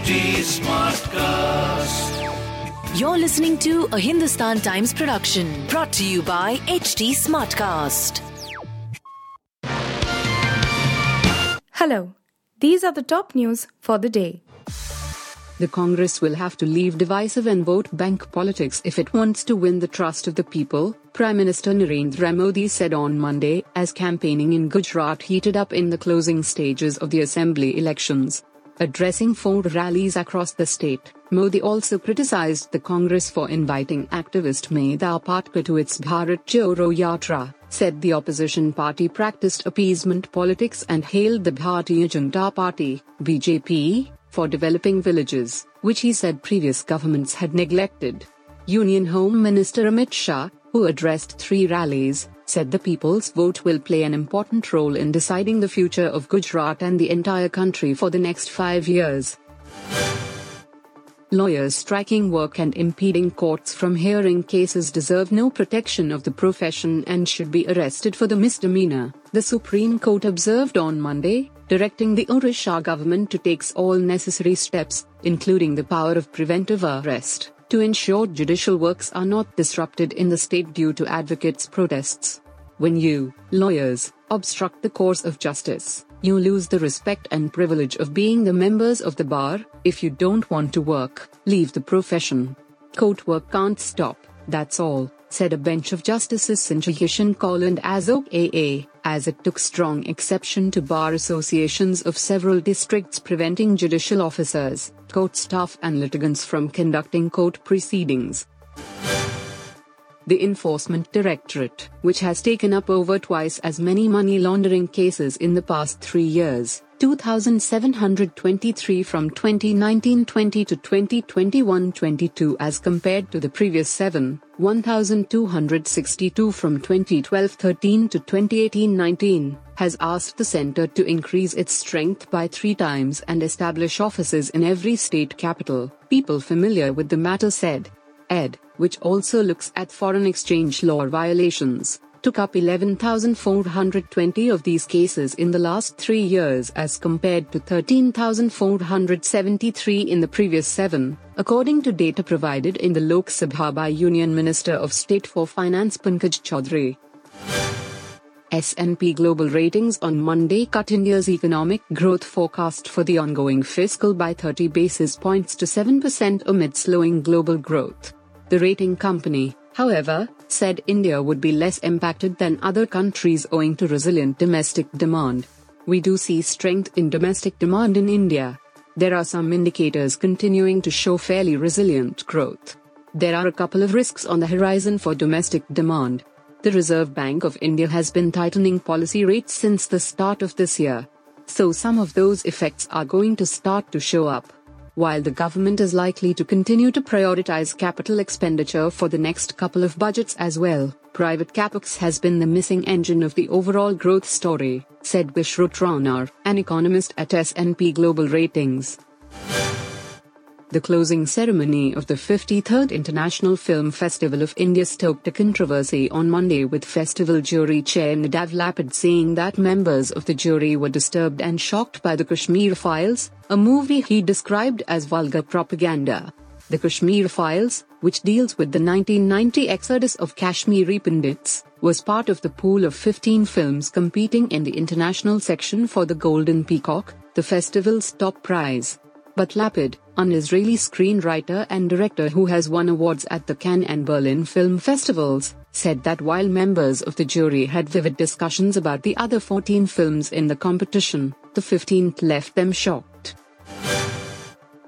HT Smartcast. You're listening to a Hindustan Times production brought to you by HT Smartcast. Hello, these are the top news for the day. The Congress will have to leave divisive and vote bank politics if it wants to win the trust of the people, Prime Minister Narendra Modi said on Monday as campaigning in Gujarat heated up in the closing stages of the assembly elections. Addressing four rallies across the state, Modi also criticized the Congress for inviting activist Medha Patkar to its Bharat Jodo Yatra, said the opposition party practiced appeasement politics and hailed the Bharatiya Janata Party, BJP, for developing villages, which he said previous governments had neglected. Union Home Minister Amit Shah, who addressed three rallies, said the people's vote will play an important role in deciding the future of Gujarat and the entire country for the next five years. Lawyers striking work and impeding courts from hearing cases deserve no protection of the profession and should be arrested for the misdemeanor, the Supreme Court observed on Monday, directing the Odisha government to take all necessary steps, including the power of preventive arrest, to ensure judicial works are not disrupted in the state due to advocates' protests. When you, lawyers, obstruct the course of justice, you lose the respect and privilege of being the members of the bar. If you don't want to work, leave the profession. Court work can't stop, that's all, said a bench of Justices Sanjay Kishan Kaul and A.S. Oka, as it took strong exception to bar associations of several districts preventing judicial officers, court staff, and litigants from conducting court proceedings. The Enforcement Directorate, which has taken up over twice as many money laundering cases in the past three years, 2,723 from 2019-20 to 2021-22 as compared to the previous seven, 1,262 from 2012-13 to 2018-19, has asked the center to increase its strength by three times and establish offices in every state capital, people familiar with the matter said. ED, which also looks at foreign exchange law violations, took up 11,420 of these cases in the last three years as compared to 13,473 in the previous seven, according to data provided in the Lok Sabha by Union Minister of State for Finance Pankaj Chaudhary. S&P Global Ratings on Monday cut India's economic growth forecast for the ongoing fiscal by 30 basis points to 7% amid slowing global growth. The rating company, however, said India would be less impacted than other countries owing to resilient domestic demand. We do see strength in domestic demand in India. There are some indicators continuing to show fairly resilient growth. There are a couple of risks on the horizon for domestic demand. The Reserve Bank of India has been tightening policy rates since the start of this year. So some of those effects are going to start to show up. While the government is likely to continue to prioritize capital expenditure for the next couple of budgets as well, private capex has been the missing engine of the overall growth story, said Vishrut Rana, an economist at S&P Global Ratings. The closing ceremony of the 53rd International Film Festival of India stoked a controversy on Monday with festival jury chair Nadav Lapid saying that members of the jury were disturbed and shocked by the Kashmir Files, a movie he described as vulgar propaganda. The Kashmir Files, which deals with the 1990 exodus of Kashmiri Pandits, was part of the pool of 15 films competing in the international section for the Golden Peacock, the festival's top prize. But Lapid, an Israeli screenwriter and director who has won awards at the Cannes and Berlin film festivals, said that while members of the jury had vivid discussions about the other 14 films in the competition, the 15th left them shocked.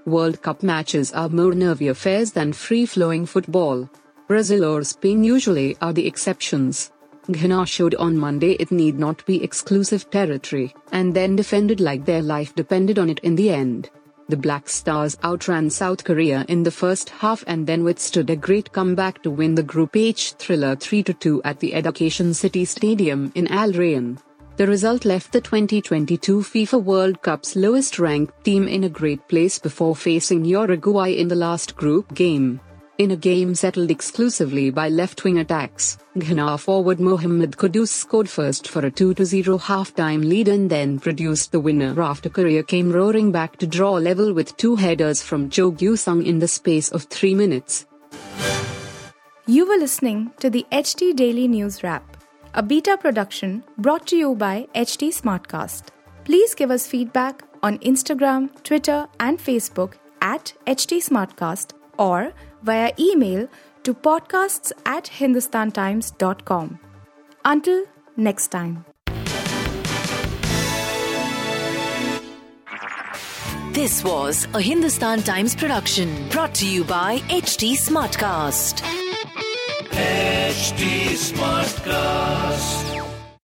World Cup matches are more nervy affairs than free flowing football. Brazil or Spain usually are the exceptions. Ghana showed on Monday it need not be exclusive territory, and then defended like their life depended on it in the end. The Black Stars outran South Korea in the first half and then withstood a great comeback to win the Group H thriller 3-2 at the Education City Stadium in Al Rayyan. The result left the 2022 FIFA World Cup's lowest ranked team in a great place before facing Uruguay in the last group game. In a game settled exclusively by left wing attacks, Ghana forward Mohamed Kudus scored first for a 2 0 half-time lead and then produced the winner after Korea came roaring back to draw level with two headers from Cho Gyu-sung in the space of three minutes. You were listening to the HT Daily News Wrap, a beta production brought to you by HT Smartcast. Please give us feedback on Instagram, Twitter, and Facebook at HT Smartcast or via email to podcasts at hindustantimes.com. Until next time. This was a Hindustan Times production brought to you by HT Smartcast. HT Smartcast.